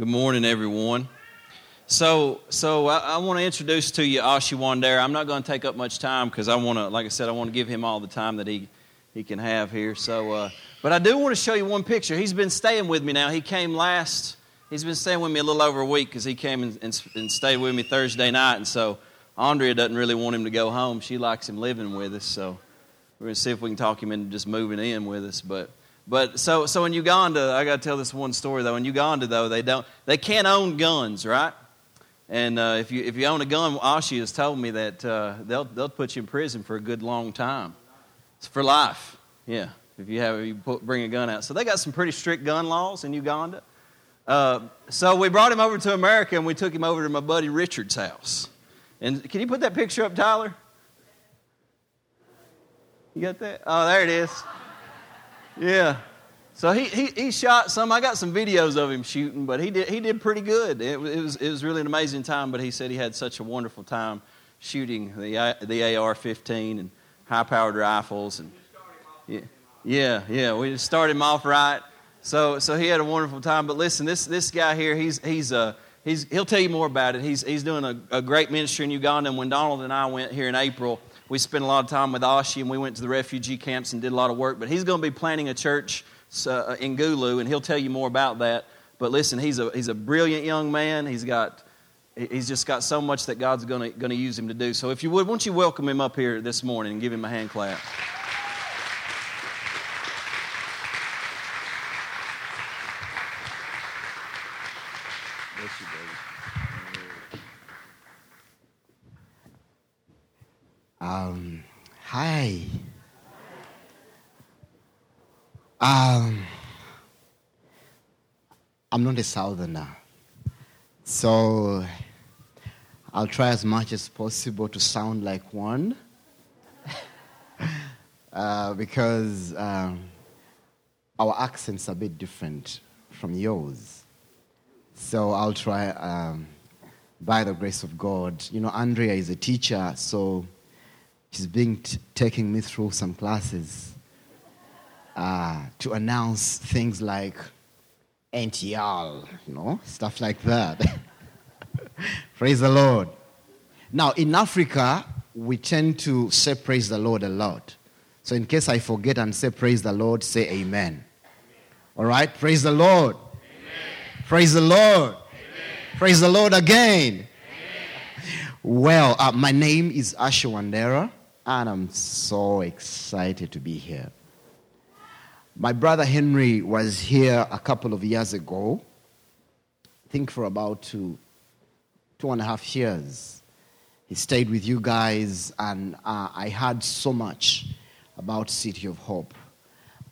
Good morning, everyone. So, so I, I want to introduce to you Ashi Wandera. I'm not going to take up much time because I want to, like I said, I want to give him all the time that he he can have here. So, uh, but I do want to show you one picture. He's been staying with me now. He came last. He's been staying with me a little over a week because he came and, and, and stayed with me Thursday night, and so Andrea doesn't really want him to go home. She likes him living with us, so we're going to see if we can talk him into just moving in with us. But but so so in Uganda, I got to tell this one story though. In Uganda though, they don't they can't own guns, right? And uh, if you if you own a gun, Ashi has told me that uh, they'll they'll put you in prison for a good long time. It's for life. Yeah, if you have you put, bring a gun out. So they got some pretty strict gun laws in Uganda. Uh, so we brought him over to America and we took him over to my buddy Richard's house. And can you put that picture up, Tyler? You got that? Oh, there it is. Yeah. So he, he, he shot some. I got some videos of him shooting, but he did, he did pretty good. It, it, was, it was really an amazing time, but he said he had such a wonderful time shooting the, the AR 15 and high powered rifles. And, yeah, yeah, yeah. We just started him off right. So, so he had a wonderful time. But listen, this, this guy here, he's, he's, uh, he's, he'll tell you more about it. He's, he's doing a, a great ministry in Uganda. And when Donald and I went here in April, we spent a lot of time with Ashi and we went to the refugee camps and did a lot of work. But he's going to be planting a church uh, in Gulu, and he'll tell you more about that. But listen, he's a, he's a brilliant young man. He's got he's just got so much that God's going to use him to do. So if you would, won't you welcome him up here this morning and give him a hand clap? Um, I'm not a southerner, so I'll try as much as possible to sound like one. uh, because um, our accents are a bit different from yours. So I'll try, um, by the grace of God. You know, Andrea is a teacher, so she's been t- taking me through some classes uh, to announce things like NTL, you know, stuff like that. praise the Lord. Now, in Africa, we tend to say praise the Lord a lot. So, in case I forget and say praise the Lord, say amen. All right? Praise the Lord. Amen. Praise the Lord. Amen. Praise the Lord again. Amen. Well, uh, my name is Asha Wandera and I'm so excited to be here. My brother Henry was here a couple of years ago, I think for about two, two and a half years. He stayed with you guys, and uh, I heard so much about City of Hope.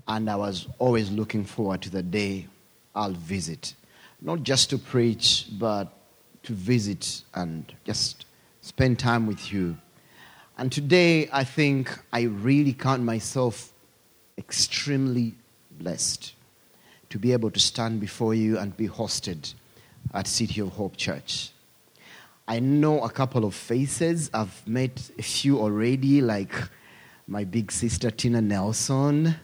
And I was always looking forward to the day I'll visit. Not just to preach, but to visit and just spend time with you and today, I think I really count myself extremely blessed to be able to stand before you and be hosted at City of Hope Church. I know a couple of faces. I've met a few already, like my big sister Tina Nelson,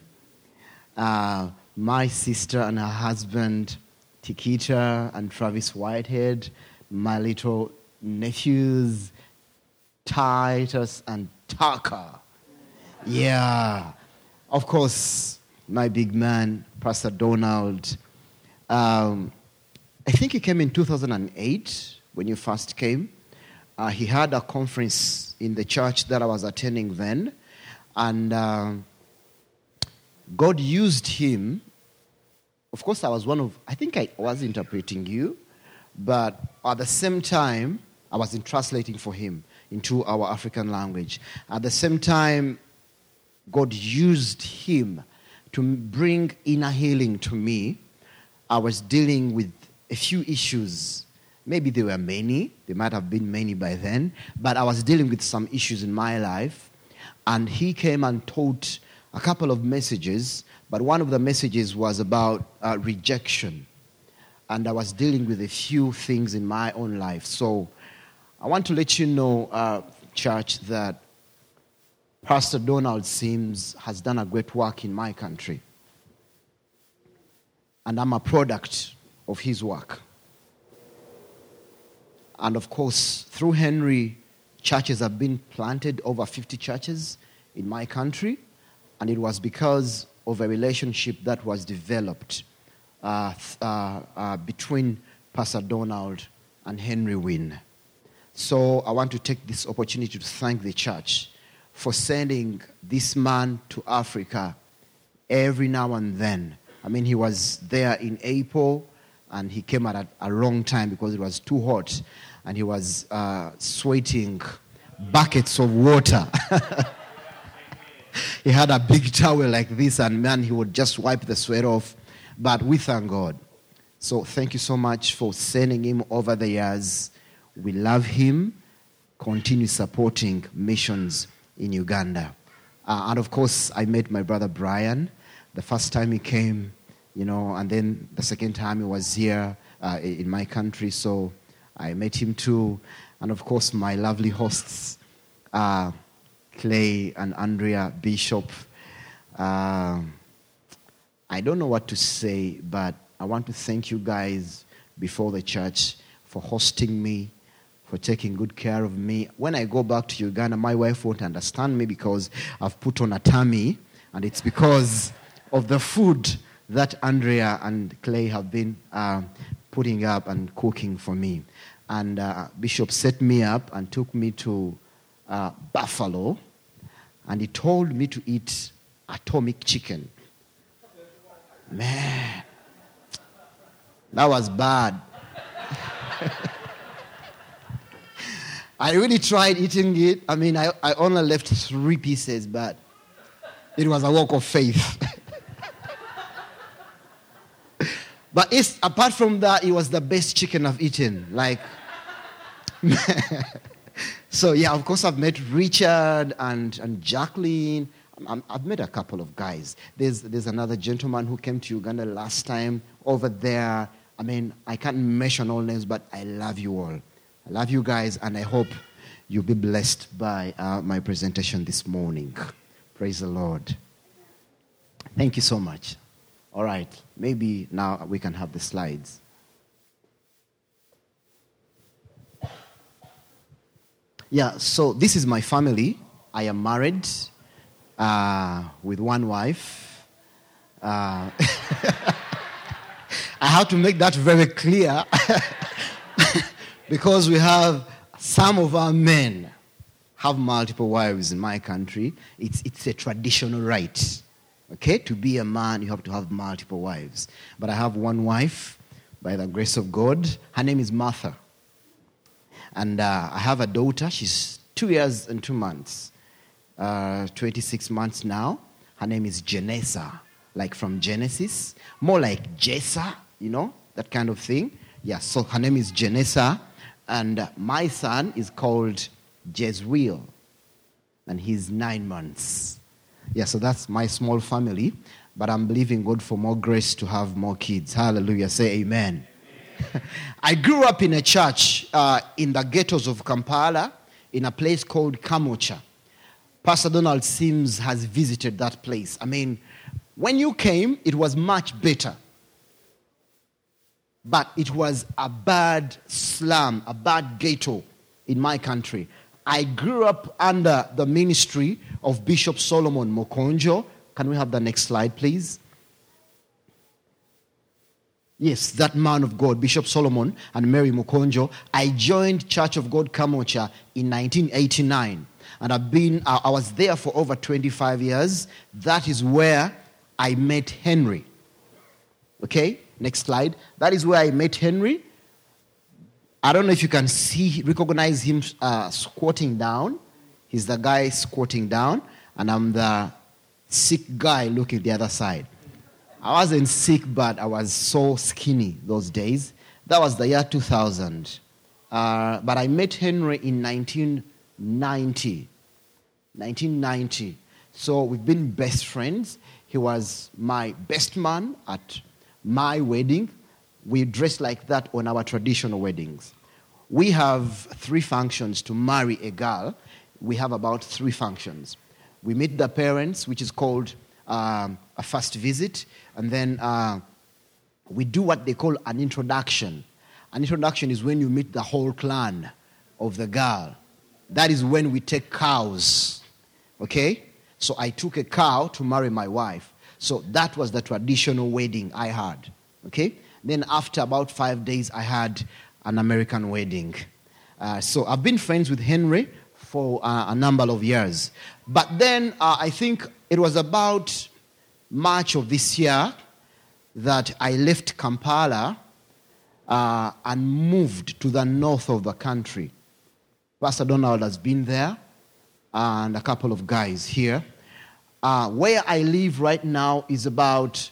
uh, my sister and her husband Tikita and Travis Whitehead, my little nephews Titus and Taka. Yeah. Of course, my big man, Pastor Donald. Um, I think he came in 2008 when you first came. Uh, he had a conference in the church that I was attending then. And uh, God used him. Of course, I was one of, I think I was interpreting you, but at the same time, I was in translating for him into our African language. At the same time, God used him to bring inner healing to me. I was dealing with a few issues. Maybe there were many, there might have been many by then, but I was dealing with some issues in my life. And he came and taught a couple of messages, but one of the messages was about uh, rejection. And I was dealing with a few things in my own life. So I want to let you know, uh, church, that Pastor Donald Sims has done a great work in my country. And I'm a product of his work. And of course, through Henry, churches have been planted, over 50 churches in my country. And it was because of a relationship that was developed uh, uh, uh, between Pastor Donald and Henry Wynne. So I want to take this opportunity to thank the church for sending this man to Africa every now and then. I mean, he was there in April and he came at a, a time because it was too hot and he was uh, sweating buckets of water. he had a big towel like this, and man, he would just wipe the sweat off. But we thank God. So thank you so much for sending him over the years. We love him. Continue supporting missions in Uganda. Uh, and of course, I met my brother Brian. The first time he came, you know, and then the second time he was here uh, in my country. So I met him too. And of course, my lovely hosts, uh, Clay and Andrea Bishop. Uh, I don't know what to say, but I want to thank you guys before the church for hosting me, for taking good care of me. When I go back to Uganda, my wife won't understand me because I've put on a tummy, and it's because of the food that Andrea and Clay have been uh, putting up and cooking for me. And uh, Bishop set me up and took me to uh, Buffalo, and he told me to eat atomic chicken. Man, that was bad. I really tried eating it. I mean, I, I only left three pieces, but it was a walk of faith. but it's, apart from that, it was the best chicken I've eaten. Like, so yeah, of course, I've met Richard and, and Jacqueline. i have met a couple of guys. There's, there's another gentleman who came to Uganda last time over there. I mean, I can't mention all names, but I love you all. I love you guys, and I hope you'll be blessed by uh, my presentation this morning. Praise the Lord. Thank you so much. All right, maybe now we can have the slides. Yeah, so this is my family. I am married uh, with one wife. Uh, I have to make that very clear because we have some of our men have multiple wives in my country. It's, it's a traditional right. Okay? To be a man, you have to have multiple wives. But I have one wife by the grace of God. Her name is Martha. And uh, I have a daughter. She's two years and two months, uh, 26 months now. Her name is Janessa, like from Genesis. More like Jessa, you know, that kind of thing. Yeah, so her name is Janessa. And my son is called Jezreel. And he's nine months. Yeah, so that's my small family. But I'm believing God for more grace to have more kids. Hallelujah. Say amen. I grew up in a church uh, in the ghettos of Kampala in a place called Kamwokya. Pastor Donald Sims has visited that place. I mean, when you came, it was much better. But it was a bad slum, a bad ghetto in my country. I grew up under the ministry of Bishop Solomon Mokonjo. Can we have the next slide, please? Yes, that man of God, Bishop Solomon and Mary Mokonjo. I joined Church of God Kamwokya in 1989. And I've been, I was there for over 25 years. That is where I met Henry. Okay, next slide. That is where I met Henry. I don't know if you can see, recognize him uh, squatting down. He's the guy squatting down, and I'm the sick guy looking the other side. I wasn't sick, but I was so skinny those days. That was the year 2000. Uh, but I met Henry in 1990. 1990. So we've been best friends. He was my best man at my wedding. We dress like that on our traditional weddings. We have three functions to marry a girl. We have about three functions. We meet the parents, which is called um, a first visit, and then uh, we do what they call an introduction. An introduction is when you meet the whole clan of the girl. That is when we take cows. Okay? So I took a cow to marry my wife. So that was the traditional wedding I had. Okay? Then after about five days, I had an American wedding. Uh, so I've been friends with Henry for uh, a number of years. But then uh, I think it was about March of this year that I left Kampala uh, and moved to the north of the country. Pastor Donald has been there, and a couple of guys here. Uh, where I live right now is about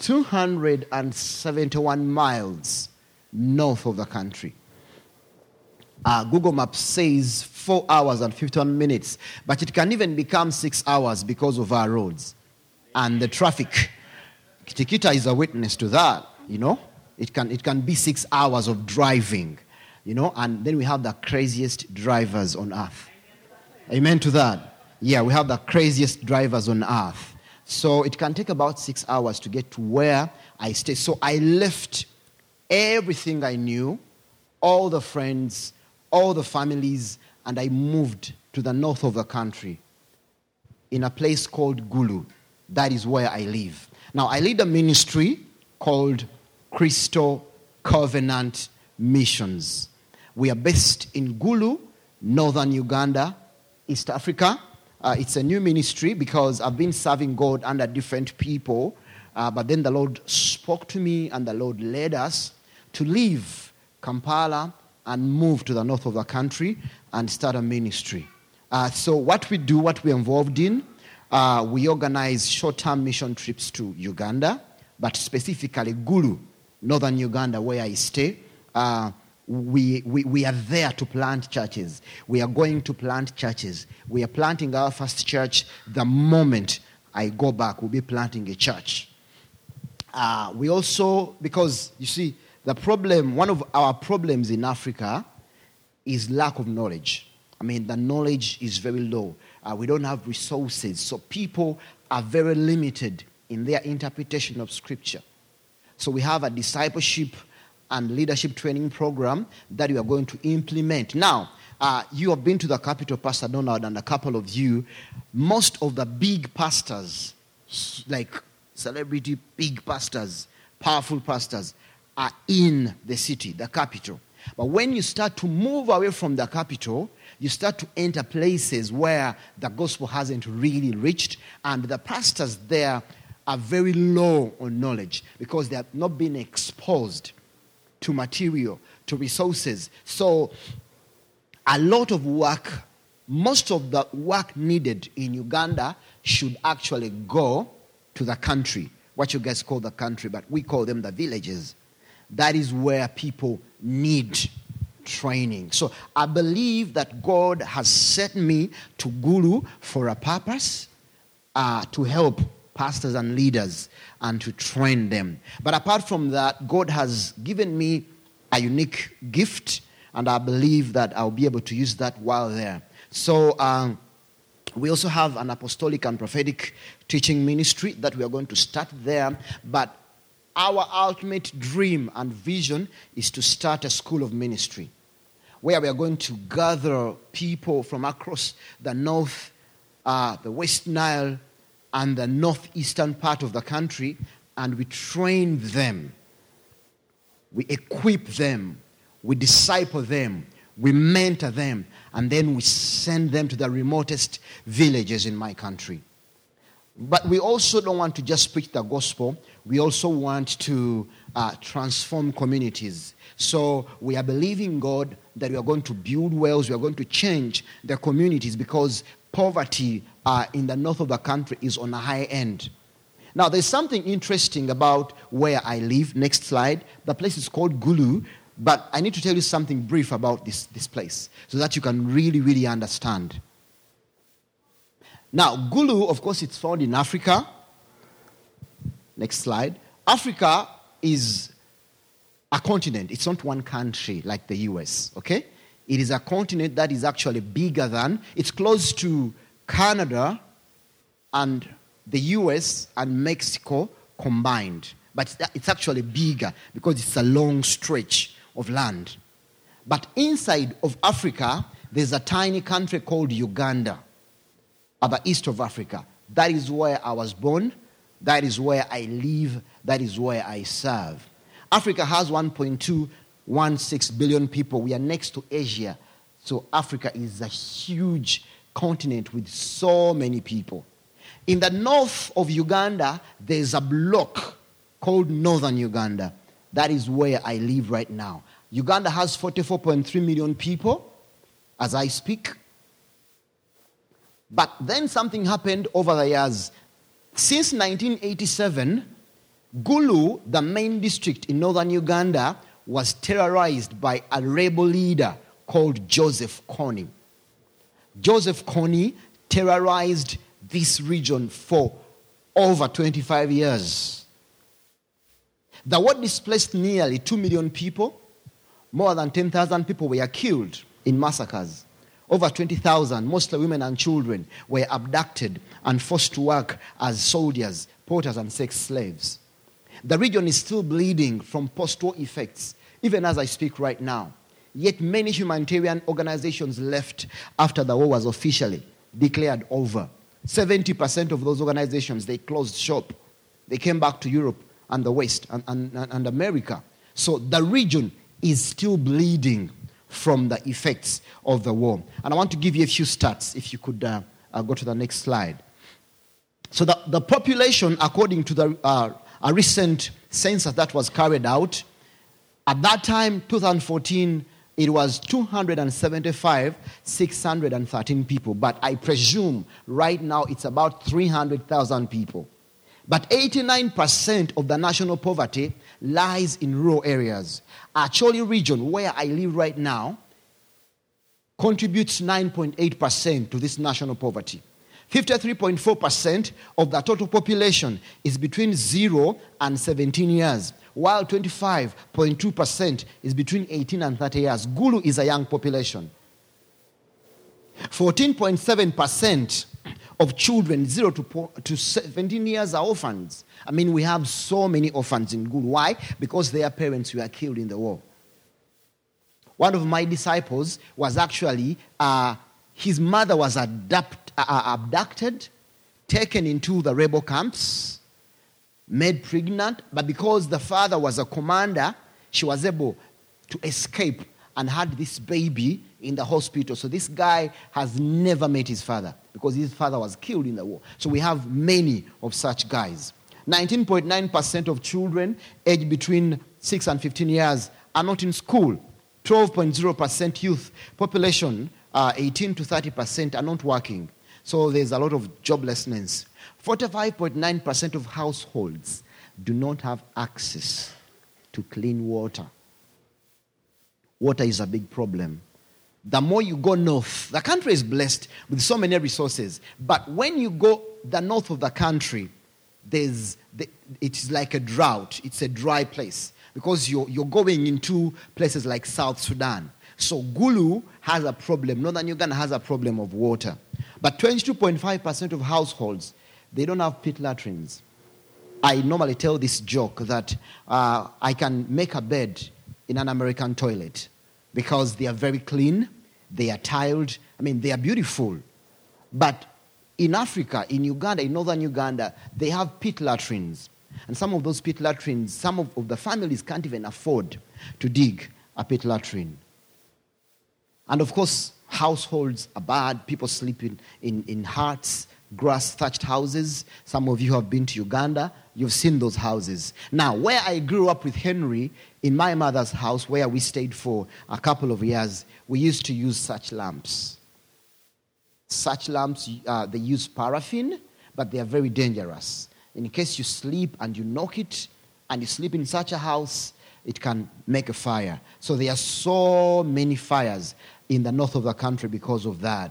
271 miles north of the country. Uh, Google Maps says four hours and 51 minutes, but it can even become six hours because of our roads and the traffic. Kitikita is a witness to that, you know. It can, it can be six hours of driving, you know, and then we have the craziest drivers on earth. Amen to that. Yeah, we have the craziest drivers on earth. So it can take about six hours to get to where I stay. So I left everything I knew, all the friends, all the families, and I moved to the north of the country in a place called Gulu. That is where I live. Now, I lead a ministry called Crystal Covenant Missions. We are based in Gulu, northern Uganda, East Africa. Uh, it's a new ministry because I've been serving God under different people. Uh, but then the Lord spoke to me and the Lord led us to leave Kampala and move to the north of the country and start a ministry. Uh, so, what we do, what we're involved in, uh, we organize short term mission trips to Uganda, but specifically Gulu, northern Uganda, where I stay. Uh, we, we, we are there to plant churches. We are going to plant churches. We are planting our first church the moment I go back. We'll be planting a church. Uh, we also, because you see, the problem, one of our problems in Africa is lack of knowledge. I mean, the knowledge is very low. Uh, we don't have resources. So people are very limited in their interpretation of Scripture. So we have a discipleship and leadership training program that we are going to implement. Now, uh, you have been to the capital, Pastor Donald, and a couple of you. Most of the big pastors, like celebrity big pastors, powerful pastors, are in the city, the capital. But when you start to move away from the capital, you start to enter places where the gospel hasn't really reached, and the pastors there are very low on knowledge because they have not been exposed to material, to resources. So, a lot of work, most of the work needed in Uganda should actually go to the country, what you guys call the country, but we call them the villages. That is where people need training. So I believe that God has set me to Gulu for a purpose uh, to help pastors and leaders and to train them. But apart from that, God has given me a unique gift, and I believe that I'll be able to use that while there. So, um, we also have an apostolic and prophetic teaching ministry that we are going to start there. But our ultimate dream and vision is to start a school of ministry where we are going to gather people from across the north, uh, the West Nile, and the northeastern part of the country, and we train them, we equip them, we disciple them, we mentor them, and then we send them to the remotest villages in my country. But we also don't want to just preach the gospel, we also want to uh, transform communities. So we are believing God that we are going to build wells, we are going to change the communities because poverty uh, in the north of the country is on a high end. Now, there's something interesting about where I live. Next slide. The place is called Gulu, but I need to tell you something brief about this, this place so that you can really, really understand. Now, Gulu, of course, it's found in Africa. Next slide. Africa is a continent. It's not one country like the US, okay? It is a continent that is actually bigger than, it's close to Canada and the US and Mexico combined. but it's actually bigger because it's a long stretch of land. But inside of Africa, there's a tiny country called Uganda, at the east of Africa. That is where I was born. That is where I live. That is where I serve. Africa has 1.216 billion people. We are next to Asia. So Africa is a huge continent with so many people. In the north of Uganda, there's a block called Northern Uganda. That is where I live right now. Uganda has 44.3 million people as I speak. But then something happened over the years. Since 1987, Gulu, the main district in northern Uganda, was terrorized by a rebel leader called Joseph Kony. Joseph Kony terrorized this region for over 25 years. The war displaced nearly 2 million people. More than 10,000 people were killed in massacres. Over 20,000, mostly women and children, were abducted and forced to work as soldiers, porters, and sex slaves. The region is still bleeding from post war effects, even as I speak right now. Yet many humanitarian organizations left after the war was officially declared over. 70% of those organizations, they closed shop. They came back to Europe and the West and, and, and America. So the region is still bleeding from the effects of the war. And I want to give you a few stats, if you could uh, uh, go to the next slide. So, the, the population, according to the, uh, a recent census that was carried out, at that time, 2014, it was 275, 613 people. But I presume right now it's about 300,000 people. But 89% of the national poverty lies in rural areas. Acholi region, where I live right now, contributes 9.8% to this national poverty. 53.4% of the total population is between 0 and 17 years, while 25.2% is between 18 and 30 years. Gulu is a young population. 14.7% of children 0 to, to 17 years are orphans. I mean, we have so many orphans in Gulu. Why? Because their parents were killed in the war. One of my disciples was actually, uh, his mother was adapt, uh, abducted, taken into the rebel camps, made pregnant, but because the father was a commander, she was able to escape and had this baby in the hospital. So this guy has never met his father because his father was killed in the war. So we have many of such guys. 19.9% of children aged between 6 and 15 years are not in school. 12.0% youth population, uh, 18 to 30% are not working. So there's a lot of joblessness. 45.9% of households do not have access to clean water. Water is a big problem the more you go north, the country is blessed with so many resources. But when you go the north of the country, there's the, it's like a drought. It's a dry place because you're, you're going into places like South Sudan. So Gulu has a problem. Northern Uganda has a problem of water. But 22.5% of households, they don't have pit latrines. I normally tell this joke that uh, I can make a bed in an American toilet because they are very clean, they are tiled, I mean, they are beautiful. But in Africa, in Uganda, in northern Uganda, they have pit latrines. And some of those pit latrines, some of, of the families can't even afford to dig a pit latrine. And of course, households are bad. People sleep in, in, in huts, grass thatched houses. Some of you have been to Uganda, you've seen those houses. Now, where I grew up with Henry, in my mother's house, where we stayed for a couple of years, we used to use such lamps. Such lamps, uh, they use paraffin, but they are very dangerous. In case you sleep and you knock it, and you sleep in such a house, it can make a fire. So there are so many fires in the north of the country because of that.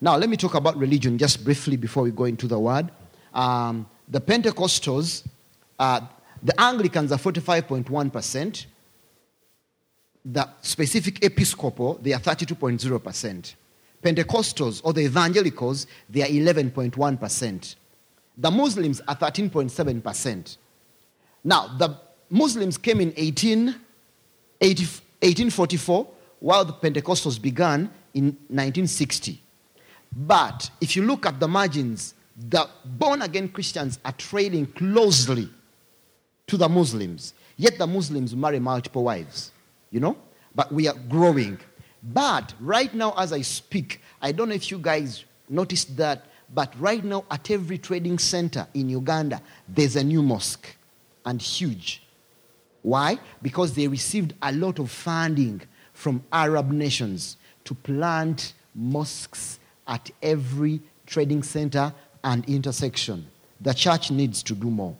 Now, let me talk about religion just briefly before we go into the word. Um, the Pentecostals, uh, the Anglicans are 45.1%. The specific Episcopal, they are 32.0%. Pentecostals or the Evangelicals, they are 11.1%. The Muslims are 13.7%. Now, the Muslims came in 18, 80 1844, while the Pentecostals began in 1960. But if you look at the margins, the born again Christians are trading closely to the Muslims. Yet the Muslims marry multiple wives, you know? But we are growing. But right now, as I speak, I don't know if you guys noticed that, but right now, at every trading center in Uganda, there's a new mosque and huge. Why? Because they received a lot of funding from Arab nations to plant mosques at every trading center and intersection. The church needs to do more.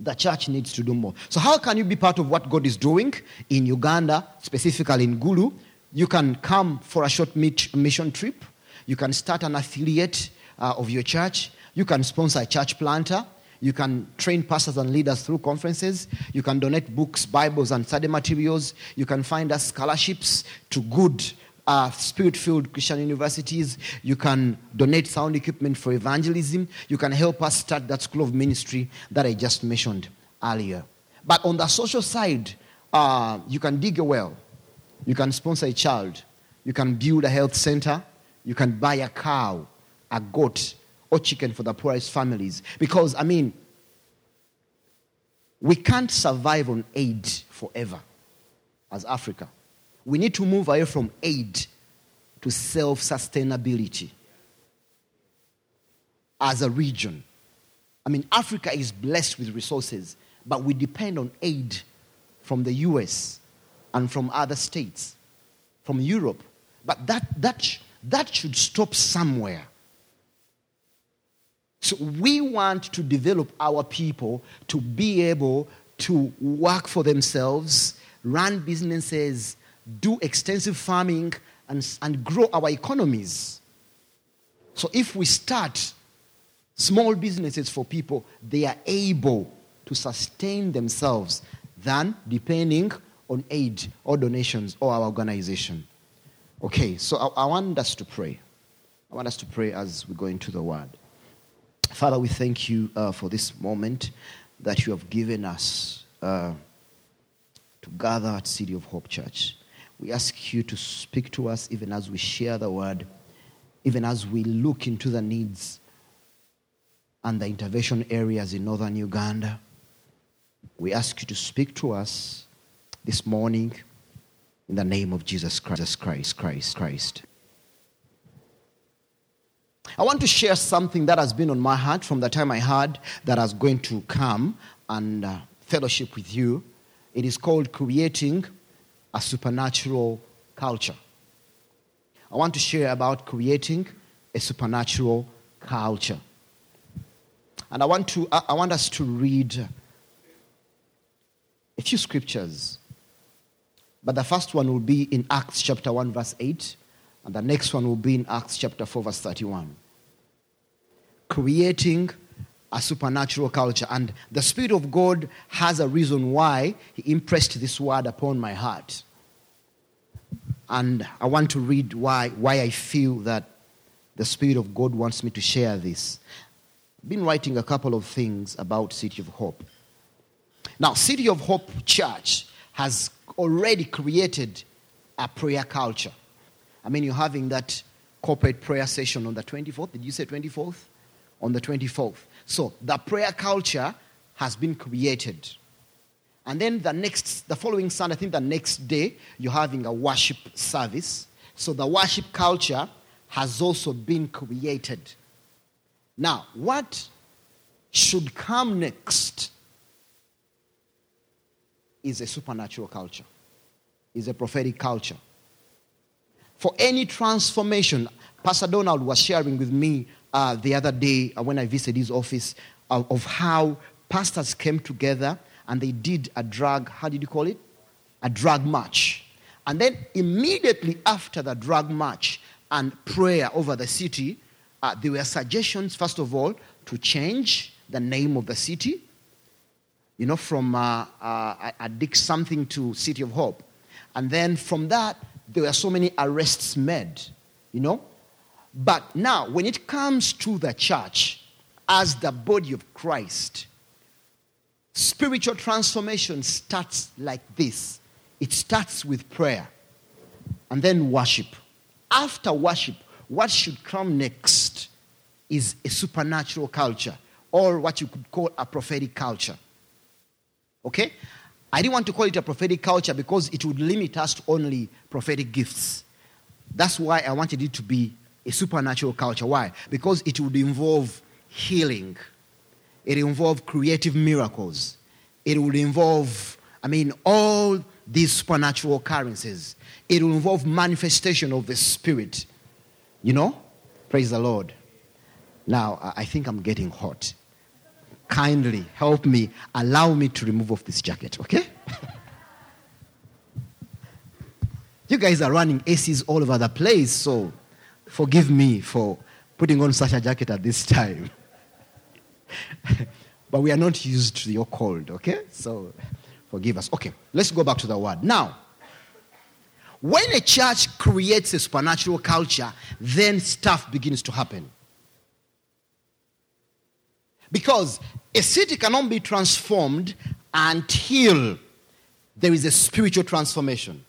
The church needs to do more. So, how can you be part of what God is doing in Uganda, specifically in Gulu? You can come for a short mission trip. You can start an affiliate uh, of your church. You can sponsor a church planter. You can train pastors and leaders through conferences. You can donate books, Bibles, and study materials. You can find us scholarships to good uh, spirit filled Christian universities. You can donate sound equipment for evangelism. You can help us start that school of ministry that I just mentioned earlier. But on the social side, uh, you can dig a well, you can sponsor a child, you can build a health center, you can buy a cow, a goat, or chicken for the poorest families. Because, I mean, we can't survive on aid forever as Africa. We need to move away from aid to self sustainability as a region. I mean, Africa is blessed with resources, but we depend on aid from the US and from other states, from Europe. But that, that, that should stop somewhere. So we want to develop our people to be able to work for themselves, run businesses, do extensive farming and, and grow our economies. So if we start small businesses for people, they are able to sustain themselves than depending on aid or donations or our organization. Okay, so I, I want us to pray. I want us to pray as we go into the word. Father, we thank you uh, for this moment that you have given us uh, to gather at City of Hope Church. We ask you to speak to us even as we share the word, even as we look into the needs and the intervention areas in northern Uganda. We ask you to speak to us this morning in the name of Jesus Christ, Christ, Christ, Christ. I want to share something that has been on my heart from the time I heard that I was going to come and uh, fellowship with you. It is called Creating a supernatural culture. I want to share about creating a supernatural culture. And I want, to, I want us to read a few scriptures. But the first one will be in Acts chapter 1, verse 8, and the next one will be in Acts chapter 4, verse 31. Creating a supernatural culture. And the Spirit of God has a reason why He impressed this word upon my heart. And I want to read why, why I feel that the Spirit of God wants me to share this. I've been writing a couple of things about City of Hope. Now, City of Hope Church has already created a prayer culture. I mean, you're having that corporate prayer session on the 24th. Did you say 24th? On the 24th. So the prayer culture has been created. And then the next, the following Sunday, I think the next day, you're having a worship service. So the worship culture has also been created. Now, what should come next is a supernatural culture, is a prophetic culture. For any transformation, Pastor Donald was sharing with me uh, the other day uh, when I visited his office uh, of how pastors came together and they did a drug, how did you call it? A drug march. And then immediately after the drug march and prayer over the city, uh, there were suggestions, first of all, to change the name of the city, you know, from uh, uh, Addict something to City of Hope. And then from that, there were so many arrests made, you know, but now, when it comes to the church as the body of Christ, spiritual transformation starts like this it starts with prayer and then worship. After worship, what should come next is a supernatural culture or what you could call a prophetic culture. Okay? I didn't want to call it a prophetic culture because it would limit us to only prophetic gifts. That's why I wanted it to be a supernatural culture. Why? Because it would involve healing, it would involve creative miracles, it would involve, I mean, all these supernatural occurrences. It will involve manifestation of the Spirit. You know? Praise the Lord. Now, I think I'm getting hot. Kindly help me, allow me to remove off this jacket, okay? you guys are running ACs all over the place, so forgive me for putting on such a jacket at this time. but we are not used to your cold, okay? So forgive us. Okay, let's go back to the word. Now, when a church creates a supernatural culture, then stuff begins to happen. Because a city cannot be transformed until there is a spiritual transformation.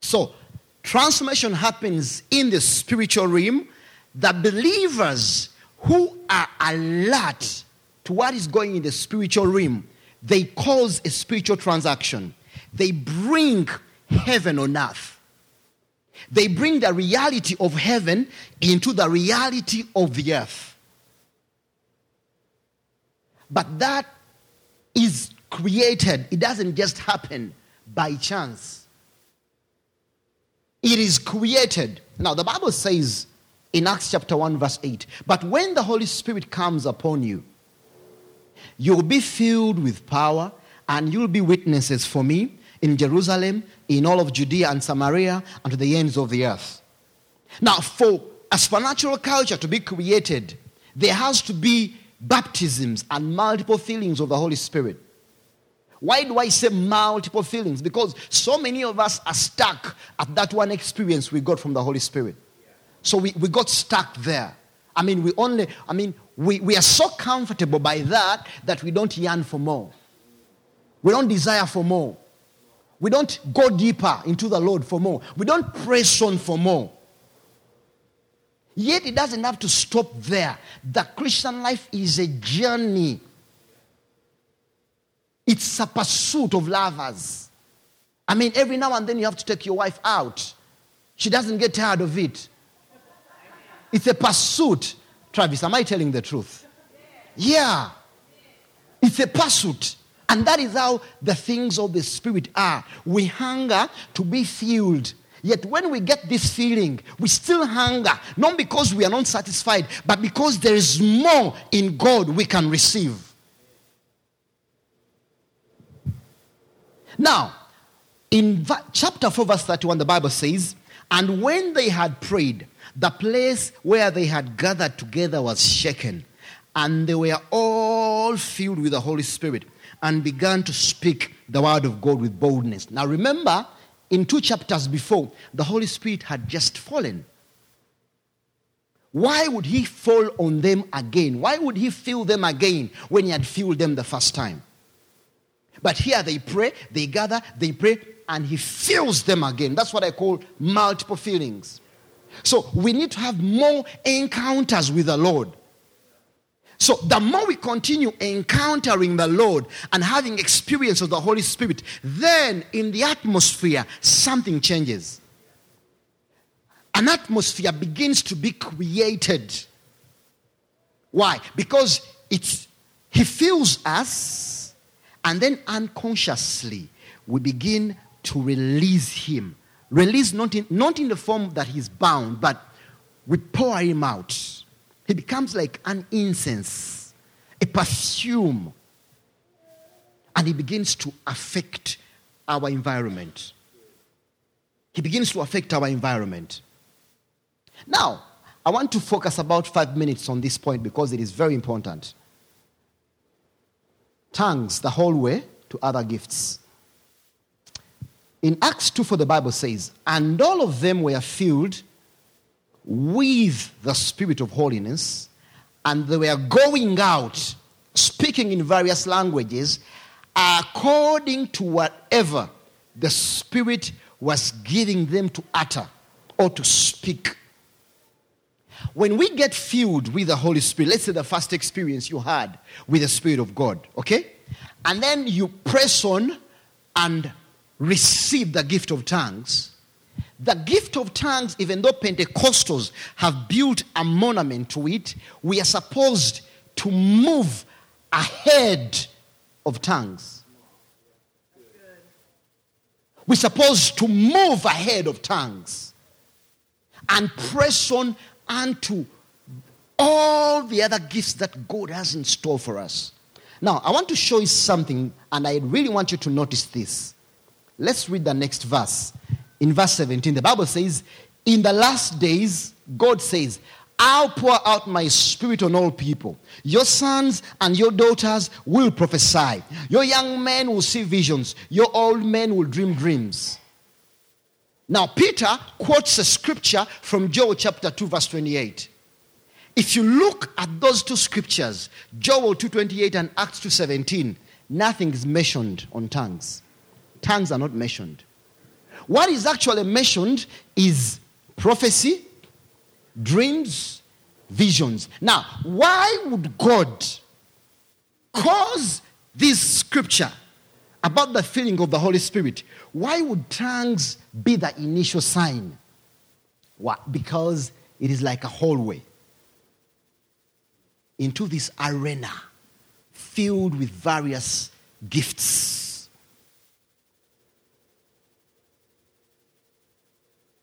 So, transformation happens in the spiritual realm. The believers who are alert to what is going in the spiritual realm, they cause a spiritual transaction. They bring heaven on earth. They bring the reality of heaven into the reality of the earth. But that is created, it doesn't just happen by chance. It is created. Now, the Bible says in Acts chapter 1, verse 8, but when the Holy Spirit comes upon you, you'll be filled with power and you'll be witnesses for me in Jerusalem, in all of Judea and Samaria, and to the ends of the earth. Now, for a supernatural culture to be created, there has to be baptisms and multiple fillings of the Holy Spirit. Why do I say multiple feelings? Because so many of us are stuck at that one experience we got from the Holy Spirit. So we, we got stuck there. I mean, we only, I mean, we, we are so comfortable by that that we don't yearn for more. We don't desire for more. We don't go deeper into the Lord for more. We don't press on for more. Yet it doesn't have to stop there. The Christian life is a journey, it's a pursuit of lovers. I mean, every now and then you have to take your wife out. She doesn't get tired of it. It's a pursuit. Travis, am I telling the truth? Yeah. It's a pursuit. And that is how the things of the Spirit are. We hunger to be filled. Yet when we get this feeling, we still hunger, not because we are not satisfied, but because there is more in God we can receive. Now, in chapter 4, verse 31, the Bible says, And when they had prayed, the place where they had gathered together was shaken, and they were all filled with the Holy Spirit and began to speak the word of God with boldness. Now remember, in two chapters before, the Holy Spirit had just fallen. Why would he fall on them again? Why would he fill them again when he had filled them the first time? But here they pray, they gather, they pray, and he fills them again. That's what I call multiple feelings. So we need to have more encounters with the Lord. So the more we continue encountering the Lord and having experience of the Holy Spirit, then in the atmosphere, something changes. An atmosphere begins to be created. Why? Because it's he fills us, and then unconsciously we begin to release him. Release not in, not in the form that he's bound, but we pour him out. He becomes like an incense, a perfume, and he begins to affect our environment. He begins to affect our environment. Now, I want to focus about five minutes on this point because it is very important. Tongues, the whole way to other gifts. In Acts 2, for the Bible says, and all of them were filled with the spirit of holiness, and they were going out speaking in various languages according to whatever the Spirit was giving them to utter or to speak. When we get filled with the Holy Spirit, let's say the first experience you had with the Spirit of God, okay? And then you press on and receive the gift of tongues. The gift of tongues, even though Pentecostals have built a monument to it, we are supposed to move ahead of tongues. We're supposed to move ahead of tongues and press on unto all the other gifts that God has in store for us. Now, I want to show you something, and I really want you to notice this. Let's read the next verse. In verse 17, the Bible says, In the last days, God says, I'll pour out my spirit on all people. Your sons and your daughters will prophesy. Your young men will see visions. Your old men will dream dreams. Now, Peter quotes a scripture from Joel chapter 2, verse 28. If you look at those two scriptures, Joel 2:28 and Acts 2:17, nothing is mentioned on tongues. Tongues are not mentioned. What is actually mentioned is prophecy, dreams, visions. Now, why would God cause this scripture about the filling of the Holy Spirit? Why would tongues be the initial sign? What? Because it is like a hallway into this arena filled with various gifts.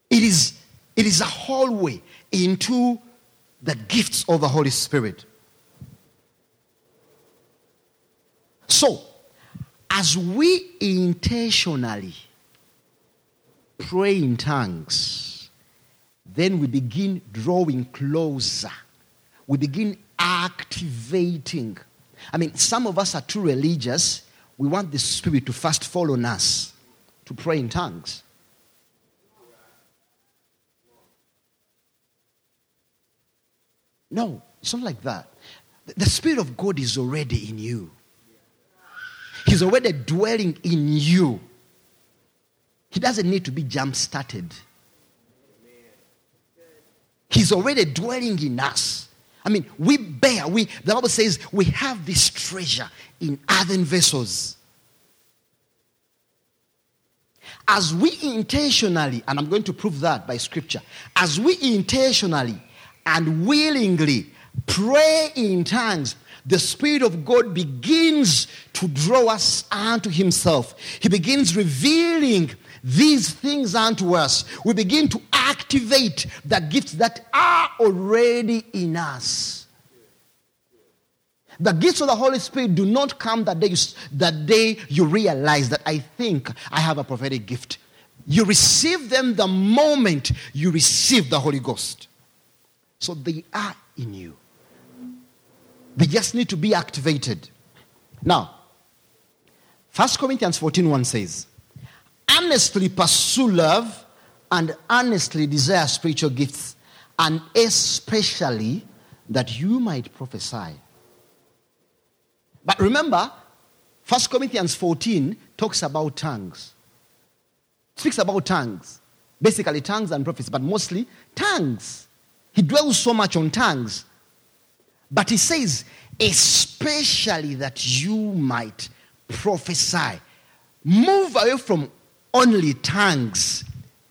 It is, it is a hallway into the gifts of the Holy Spirit. So, as we intentionally pray in tongues, then we begin drawing closer. We begin activating. I mean, some of us are too religious. We want the Spirit to first fall on us to pray in tongues. No, it's not like that. The Spirit of God is already in you, He's already dwelling in you. He doesn't need to be jump started. He's already dwelling in us. I mean, we bear, we, the Bible says we have this treasure in earthen vessels. As we intentionally, and I'm going to prove that by scripture, as we intentionally and willingly pray in tongues, the Spirit of God begins to draw us unto Himself. He begins revealing these things unto us. We begin to activate the gifts that are already in us. The gifts of the Holy Spirit do not come that day, you, that day you realize that I think I have a prophetic gift. You receive them the moment you receive the Holy Ghost. So they are in you. They just need to be activated. Now, 1 Corinthians 14 1 says, Earnestly pursue love and earnestly desire spiritual gifts, and especially that you might prophesy. But remember, 1 Corinthians 14 talks about tongues. speaks about tongues. Basically, tongues and prophecy, but mostly tongues. He dwells so much on tongues. But he says, especially that you might prophesy. Move away from only tongues.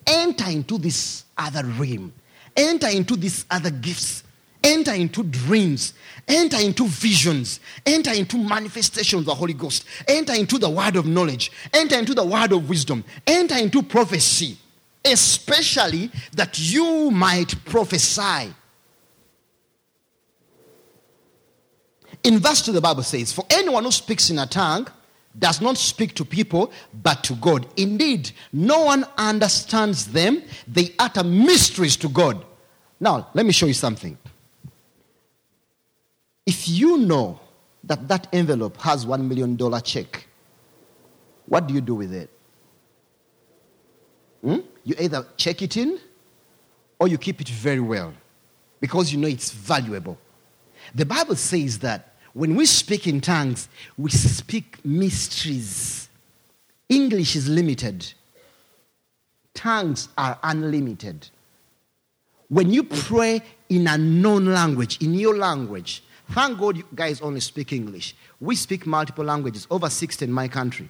Enter into this other realm. Enter into these other gifts. Enter into dreams. Enter into visions. Enter into manifestations of the Holy Ghost. Enter into the word of knowledge. Enter into the word of wisdom. Enter into prophecy especially that you might prophesy. In verse 2, the Bible says, For anyone who speaks in a tongue does not speak to people, but to God. Indeed, no one understands them. They utter mysteries to God. Now, let me show you something. If you know that that envelope has $1 million check, what do you do with it? Hmm? You either check it in or you keep it very well because you know it's valuable. The Bible says that When we speak in tongues, we speak mysteries. English is limited, tongues are unlimited. When you pray in a known language, in your language, thank God you guys only speak English. We speak multiple languages, over 60 in my country.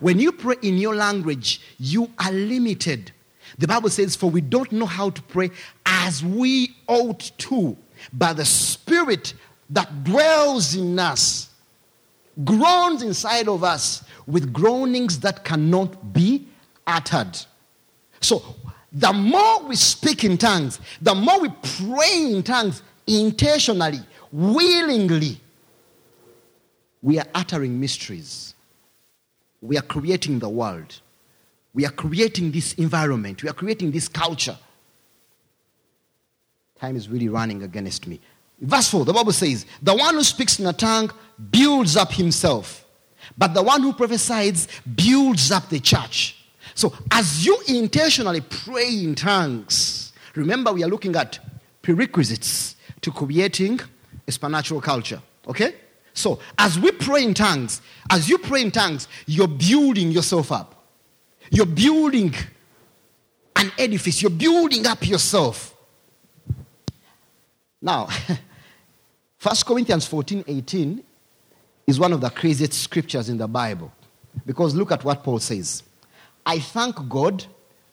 When you pray in your language, you are limited. The Bible says, For we don't know how to pray as we ought to, but the Spirit that dwells in us groans inside of us with groanings that cannot be uttered. So, the more we speak in tongues, the more we pray in tongues intentionally, willingly, we are uttering mysteries. We are creating the world. We are creating this environment. We are creating this culture. Time is really running against me. Verse 4, the Bible says, The one who speaks in a tongue builds up himself, but the one who prophesies builds up the church. So, as you intentionally pray in tongues, remember we are looking at prerequisites to creating a supernatural culture. Okay? So, as we pray in tongues, as you pray in tongues, you're building yourself up. You're building an edifice. You're building up yourself. Now, 1 Corinthians 14 18 is one of the craziest scriptures in the Bible. Because look at what Paul says I thank God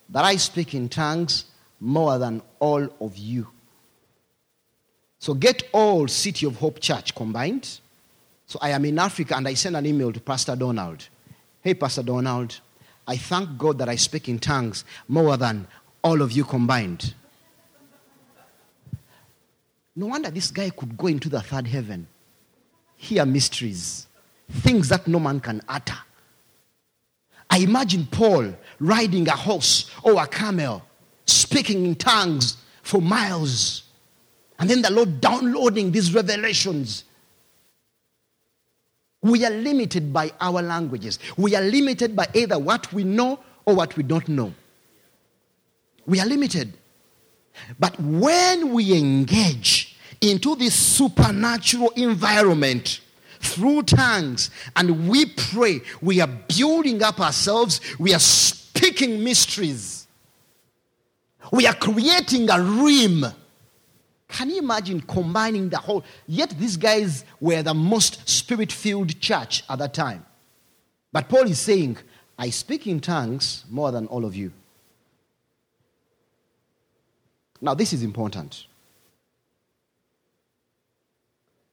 that I speak in tongues more than all of you. So get all City of Hope Church combined. So I am in Africa and I send an email to Pastor Donald. Hey, Pastor Donald, I thank God that I speak in tongues more than all of you combined. No wonder this guy could go into the third heaven, hear mysteries, things that no man can utter. I imagine Paul riding a horse or a camel, speaking in tongues for miles, and then the Lord downloading these revelations. We are limited by our languages. We are limited by either what we know or what we don't know. We are limited. But when we engage into this supernatural environment through tongues and we pray, we are building up ourselves, we are speaking mysteries, we are creating a rim. Can you imagine combining the whole? Yet these guys were the most spirit filled church at that time. But Paul is saying, I speak in tongues more than all of you. Now, this is important.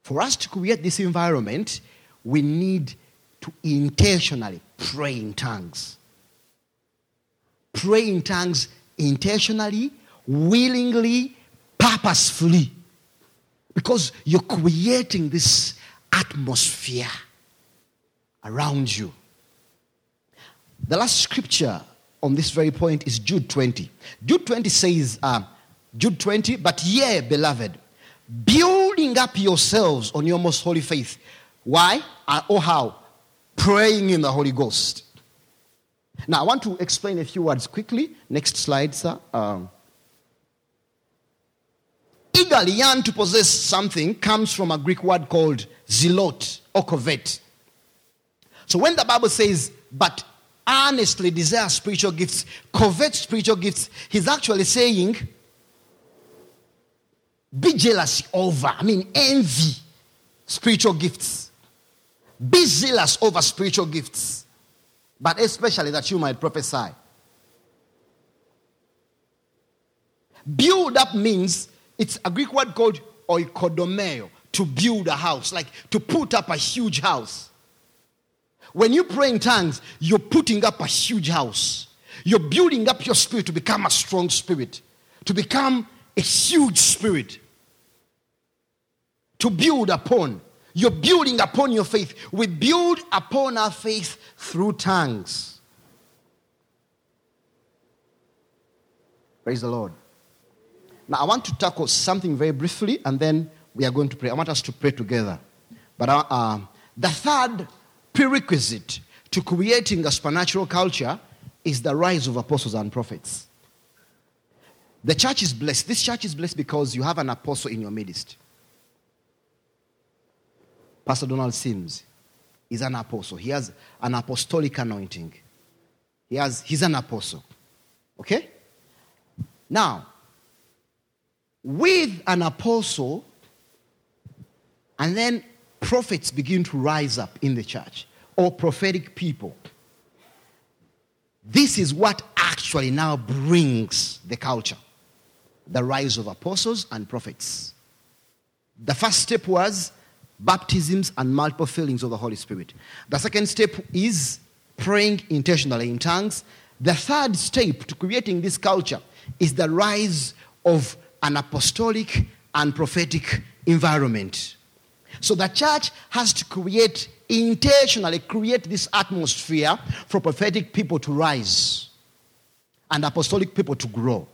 For us to create this environment, we need to intentionally pray in tongues. Pray in tongues intentionally, willingly, purposefully. Because you're creating this atmosphere around you. The last scripture on this very point is Jude 20. Jude 20 says, uh, Jude 20, but ye, beloved, building up yourselves on your most holy faith. Why? Uh, or how? Praying in the Holy Ghost. Now, I want to explain a few words quickly. Next slide, sir. Um, eagerly yearn to possess something comes from a Greek word called zelot or covet. So when the Bible says, but earnestly desire spiritual gifts, covet spiritual gifts, he's actually saying, be jealous over, I mean, envy spiritual gifts. Be zealous over spiritual gifts, but especially that you might prophesy. Build up means it's a Greek word called oikodomeo, to build a house, like to put up a huge house. When you pray in tongues, you're putting up a huge house. You're building up your spirit to become a strong spirit, to become a huge spirit to build upon. You're building upon your faith. We build upon our faith through tongues. Praise the Lord. Now, I want to tackle something very briefly, and then we are going to pray. I want us to pray together. But uh, uh, the third prerequisite to creating a supernatural culture is the rise of apostles and prophets. The church is blessed. This church is blessed because you have an apostle in your midst. Pastor Donald Sims is an apostle. He has an apostolic anointing. He has, he's an apostle. Okay? Now, with an apostle, and then prophets begin to rise up in the church, or prophetic people. This is what actually now brings the culture the rise of apostles and prophets. The first step was baptisms and multiple fillings of the Holy Spirit. The second step is praying intentionally in tongues. The third step to creating this culture is the rise of an apostolic and prophetic environment. So the church has to create, intentionally create this atmosphere for prophetic people to rise and apostolic people to grow.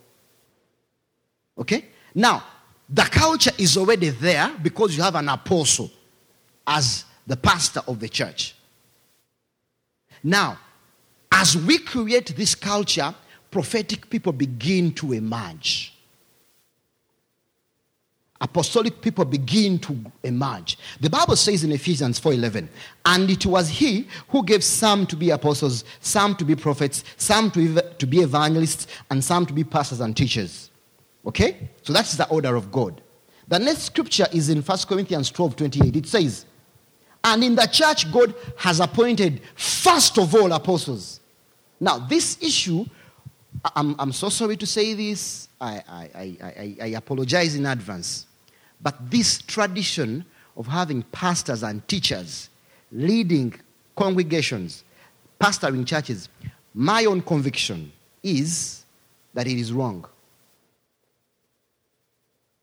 Okay? Now, the culture is already there because you have an apostle as the pastor of the church. Now, as we create this culture, prophetic people begin to emerge. Apostolic people begin to emerge. The Bible says in Ephesians 4:11, and it was he who gave some to be apostles, some to be prophets, some to, to be evangelists, and some to be pastors and teachers. Okay? So that's the order of God. The next scripture is in 1 Corinthians 12 28. It says, And in the church, God has appointed first of all apostles. Now, this issue, I'm, I'm so sorry to say this, I, I, I, I, apologize in advance. But this tradition of having pastors and teachers leading congregations, pastoring churches, my own conviction is that it is wrong.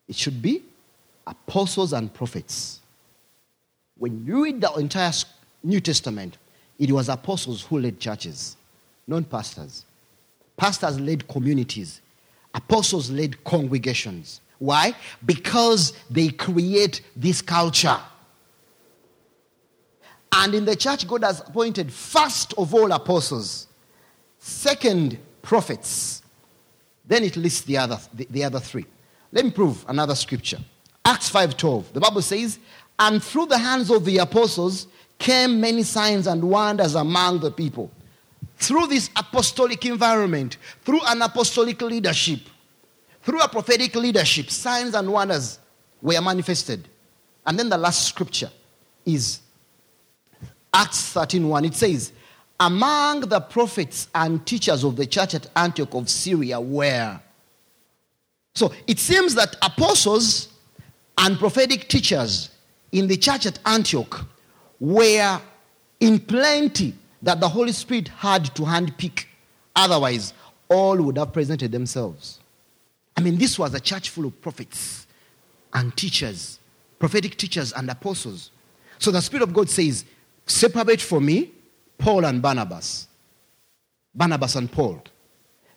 It should be apostles and prophets. When you read the entire New Testament, it was apostles who led churches, not pastors. Pastors led communities, apostles led congregations. Why? Because they create this culture. And in the church, God has appointed first of all apostles, second prophets. Then it lists the other, the, the other three. Let me prove another scripture. Acts 5:12. The Bible says, "And through the hands of the apostles came many signs and wonders among the people." Through this apostolic environment, through an apostolic leadership, through a prophetic leadership, signs and wonders were manifested. And then the last scripture is Acts 13:1. It says, "Among the prophets and teachers of the church at Antioch of Syria were so it seems that apostles and prophetic teachers in the church at Antioch were in plenty that the Holy Spirit had to handpick. Otherwise, all would have presented themselves. I mean, this was a church full of prophets and teachers, prophetic teachers and apostles. So the Spirit of God says, Separate for me Paul and Barnabas. Barnabas and Paul.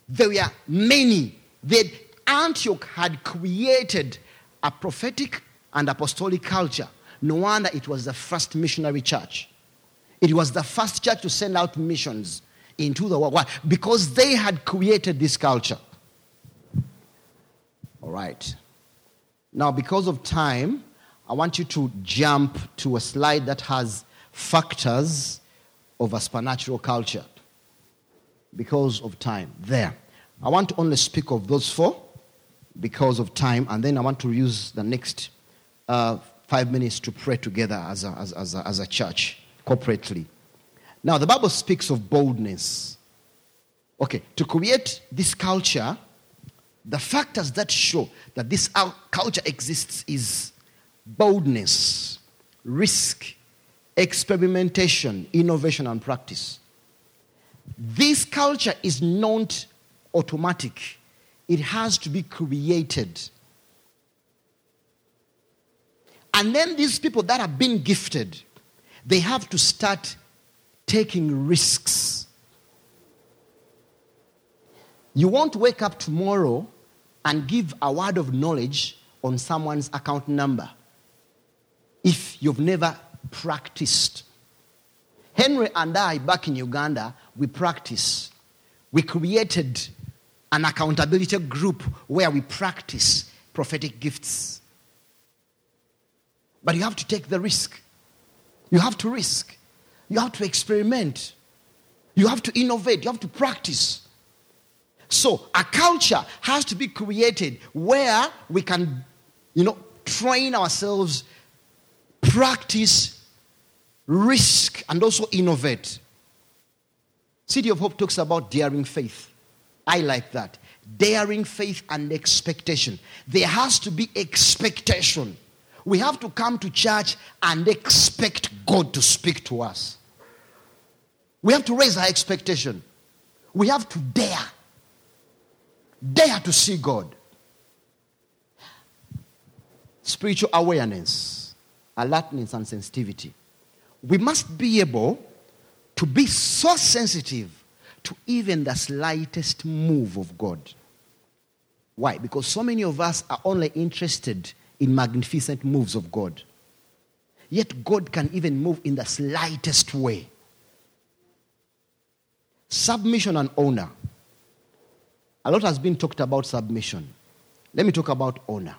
There were many. That Antioch had created a prophetic and apostolic culture. No wonder it was the first missionary church. It was the first church to send out missions into the world. Why? Because they had created this culture. All right. Now, because of time, I want you to jump to a slide that has factors of a supernatural culture. Because of time. There. I want to only speak of those four because of time, and then I want to use the next uh, five minutes to pray together as a, as, as, a, as a church, corporately. Now, the Bible speaks of boldness. Okay, to create this culture, the factors that show that this culture exists is boldness, risk, experimentation, innovation, and practice. This culture is not automatic it has to be created. And then these people that have been gifted, they have to start taking risks. You won't wake up tomorrow and give a word of knowledge on someone's account number if you've never practiced. Henry and I, back in Uganda, we practice. We created an accountability group where we practice prophetic gifts. But you have to take the risk. You have to risk. You have to experiment. You have to innovate. You have to practice. So, a culture has to be created where we can, you know, train ourselves, practice, risk, and also innovate. City of Hope talks about daring faith. I like that. Daring faith and expectation. There has to be expectation. We have to come to church and expect God to speak to us. We have to raise our expectation. We have to dare. Dare to see God. Spiritual awareness, alertness, and sensitivity. We must be able to be so sensitive to even the slightest move of God. Why? Because so many of us are only interested in magnificent moves of God. Yet God can even move in the slightest way. Submission and honor. A lot has been talked about submission. Let me talk about honor.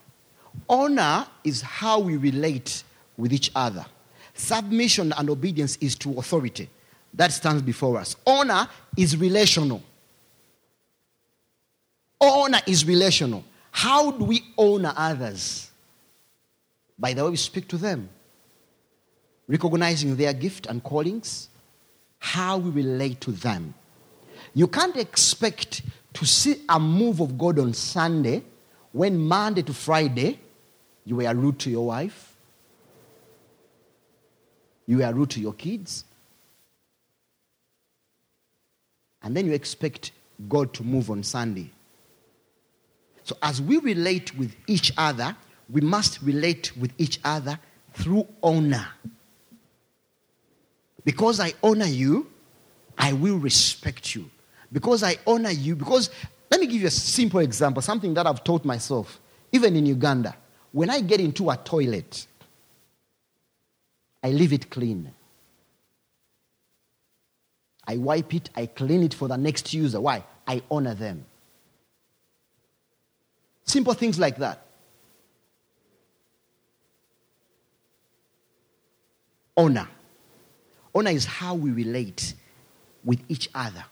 Honor is how we relate with each other. Submission and obedience is to authority that stands before us. Honor is relational. Honor is relational. How do we honor others? By the way we speak to them, recognizing their gift and callings, how we relate to them. You can't expect to see a move of God on Sunday when Monday to Friday you were rude to your wife, you were rude to your kids, and then you expect God to move on Sunday. So, as we relate with each other, we must relate with each other through honor. Because I honor you, I will respect you. Because I honor you, because let me give you a simple example, something that I've taught myself, even in Uganda. When I get into a toilet, I leave it clean. I wipe it, I clean it for the next user. Why? I honor them. Simple things like that. Honor. Honor is how we relate with each other.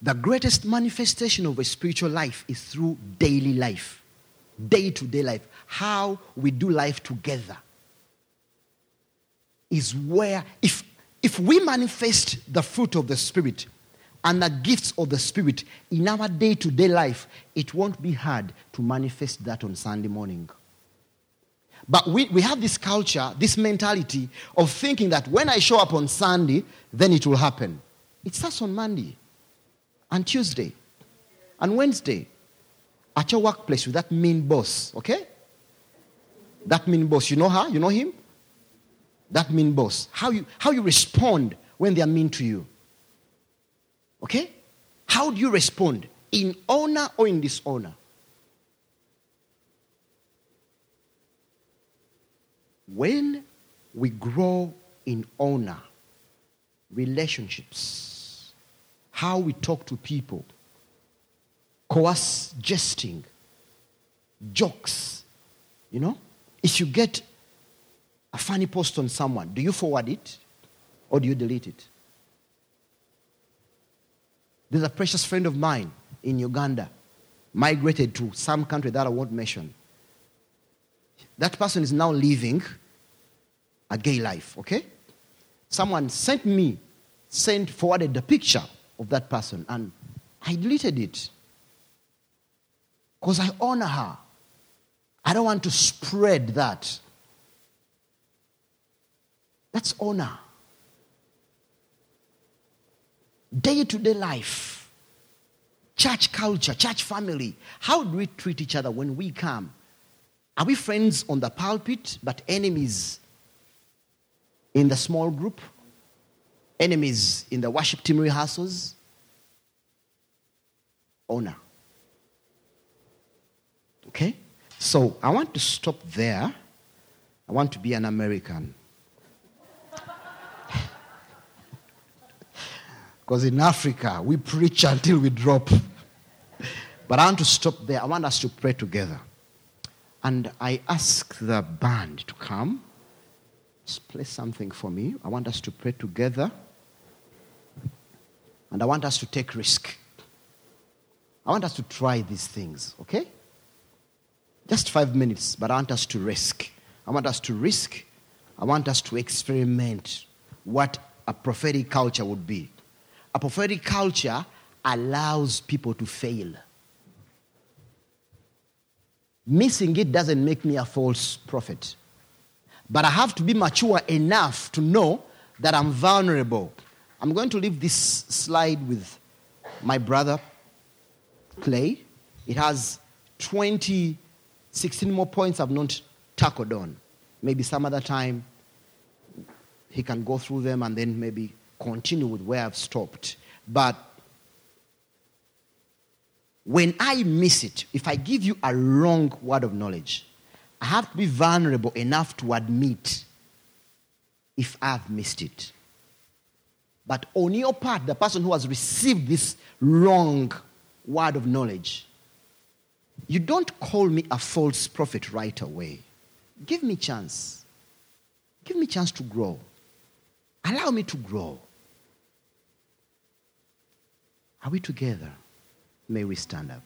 The greatest manifestation of a spiritual life is through daily life, day to day life. How we do life together is where, if if we manifest the fruit of the Spirit and the gifts of the Spirit in our day to day life, it won't be hard to manifest that on Sunday morning. But we, we have this culture, this mentality of thinking that when I show up on Sunday, then it will happen. It starts on Monday and Tuesday and Wednesday at your workplace with that mean boss, okay? That mean boss, you know her? You know him? that mean boss. How you, how you respond when they are mean to you. Okay? How do you respond? In honor or in dishonor? When we grow in honor, relationships, how we talk to people, coarse jesting, jokes, you know, if you get a funny post on someone, do you forward it or do you delete it? There's a precious friend of mine in Uganda, migrated to some country that I won't mention. That person is now living a gay life, okay? Someone sent me, sent, forwarded the picture of that person, and I deleted it. Because I honor her. I don't want to spread that. That's honor. Day to day life, church culture, church family. How do we treat each other when we come? Are we friends on the pulpit but enemies in the small group? Enemies in the worship team rehearsals? Honor. Okay? So I want to stop there. I want to be an American. Because in Africa, we preach until we drop. But I want to stop there. I want us to pray together. And I ask the band to come Just play something for me. I want us to pray together. And I want us to take risk. I want us to try these things, okay? Just five minutes, but I want us to risk. I want us to risk. I want us to experiment what a prophetic culture would be. A prophetic culture allows people to fail. Missing it doesn't make me a false prophet. But I have to be mature enough to know that I'm vulnerable. I'm going to leave this slide with my brother, Clay. It has 20, 16 more points I've not tackled on. Maybe some other time he can go through them and then maybe continue with where I've stopped. But when I miss it, if I give you a wrong word of knowledge, I have to be vulnerable enough to admit if I've missed it. But on your part, the person who has received this wrong word of knowledge, you don't call me a false prophet right away. Give me chance. Give me chance to grow. Allow me to grow. Are we together? May we stand up.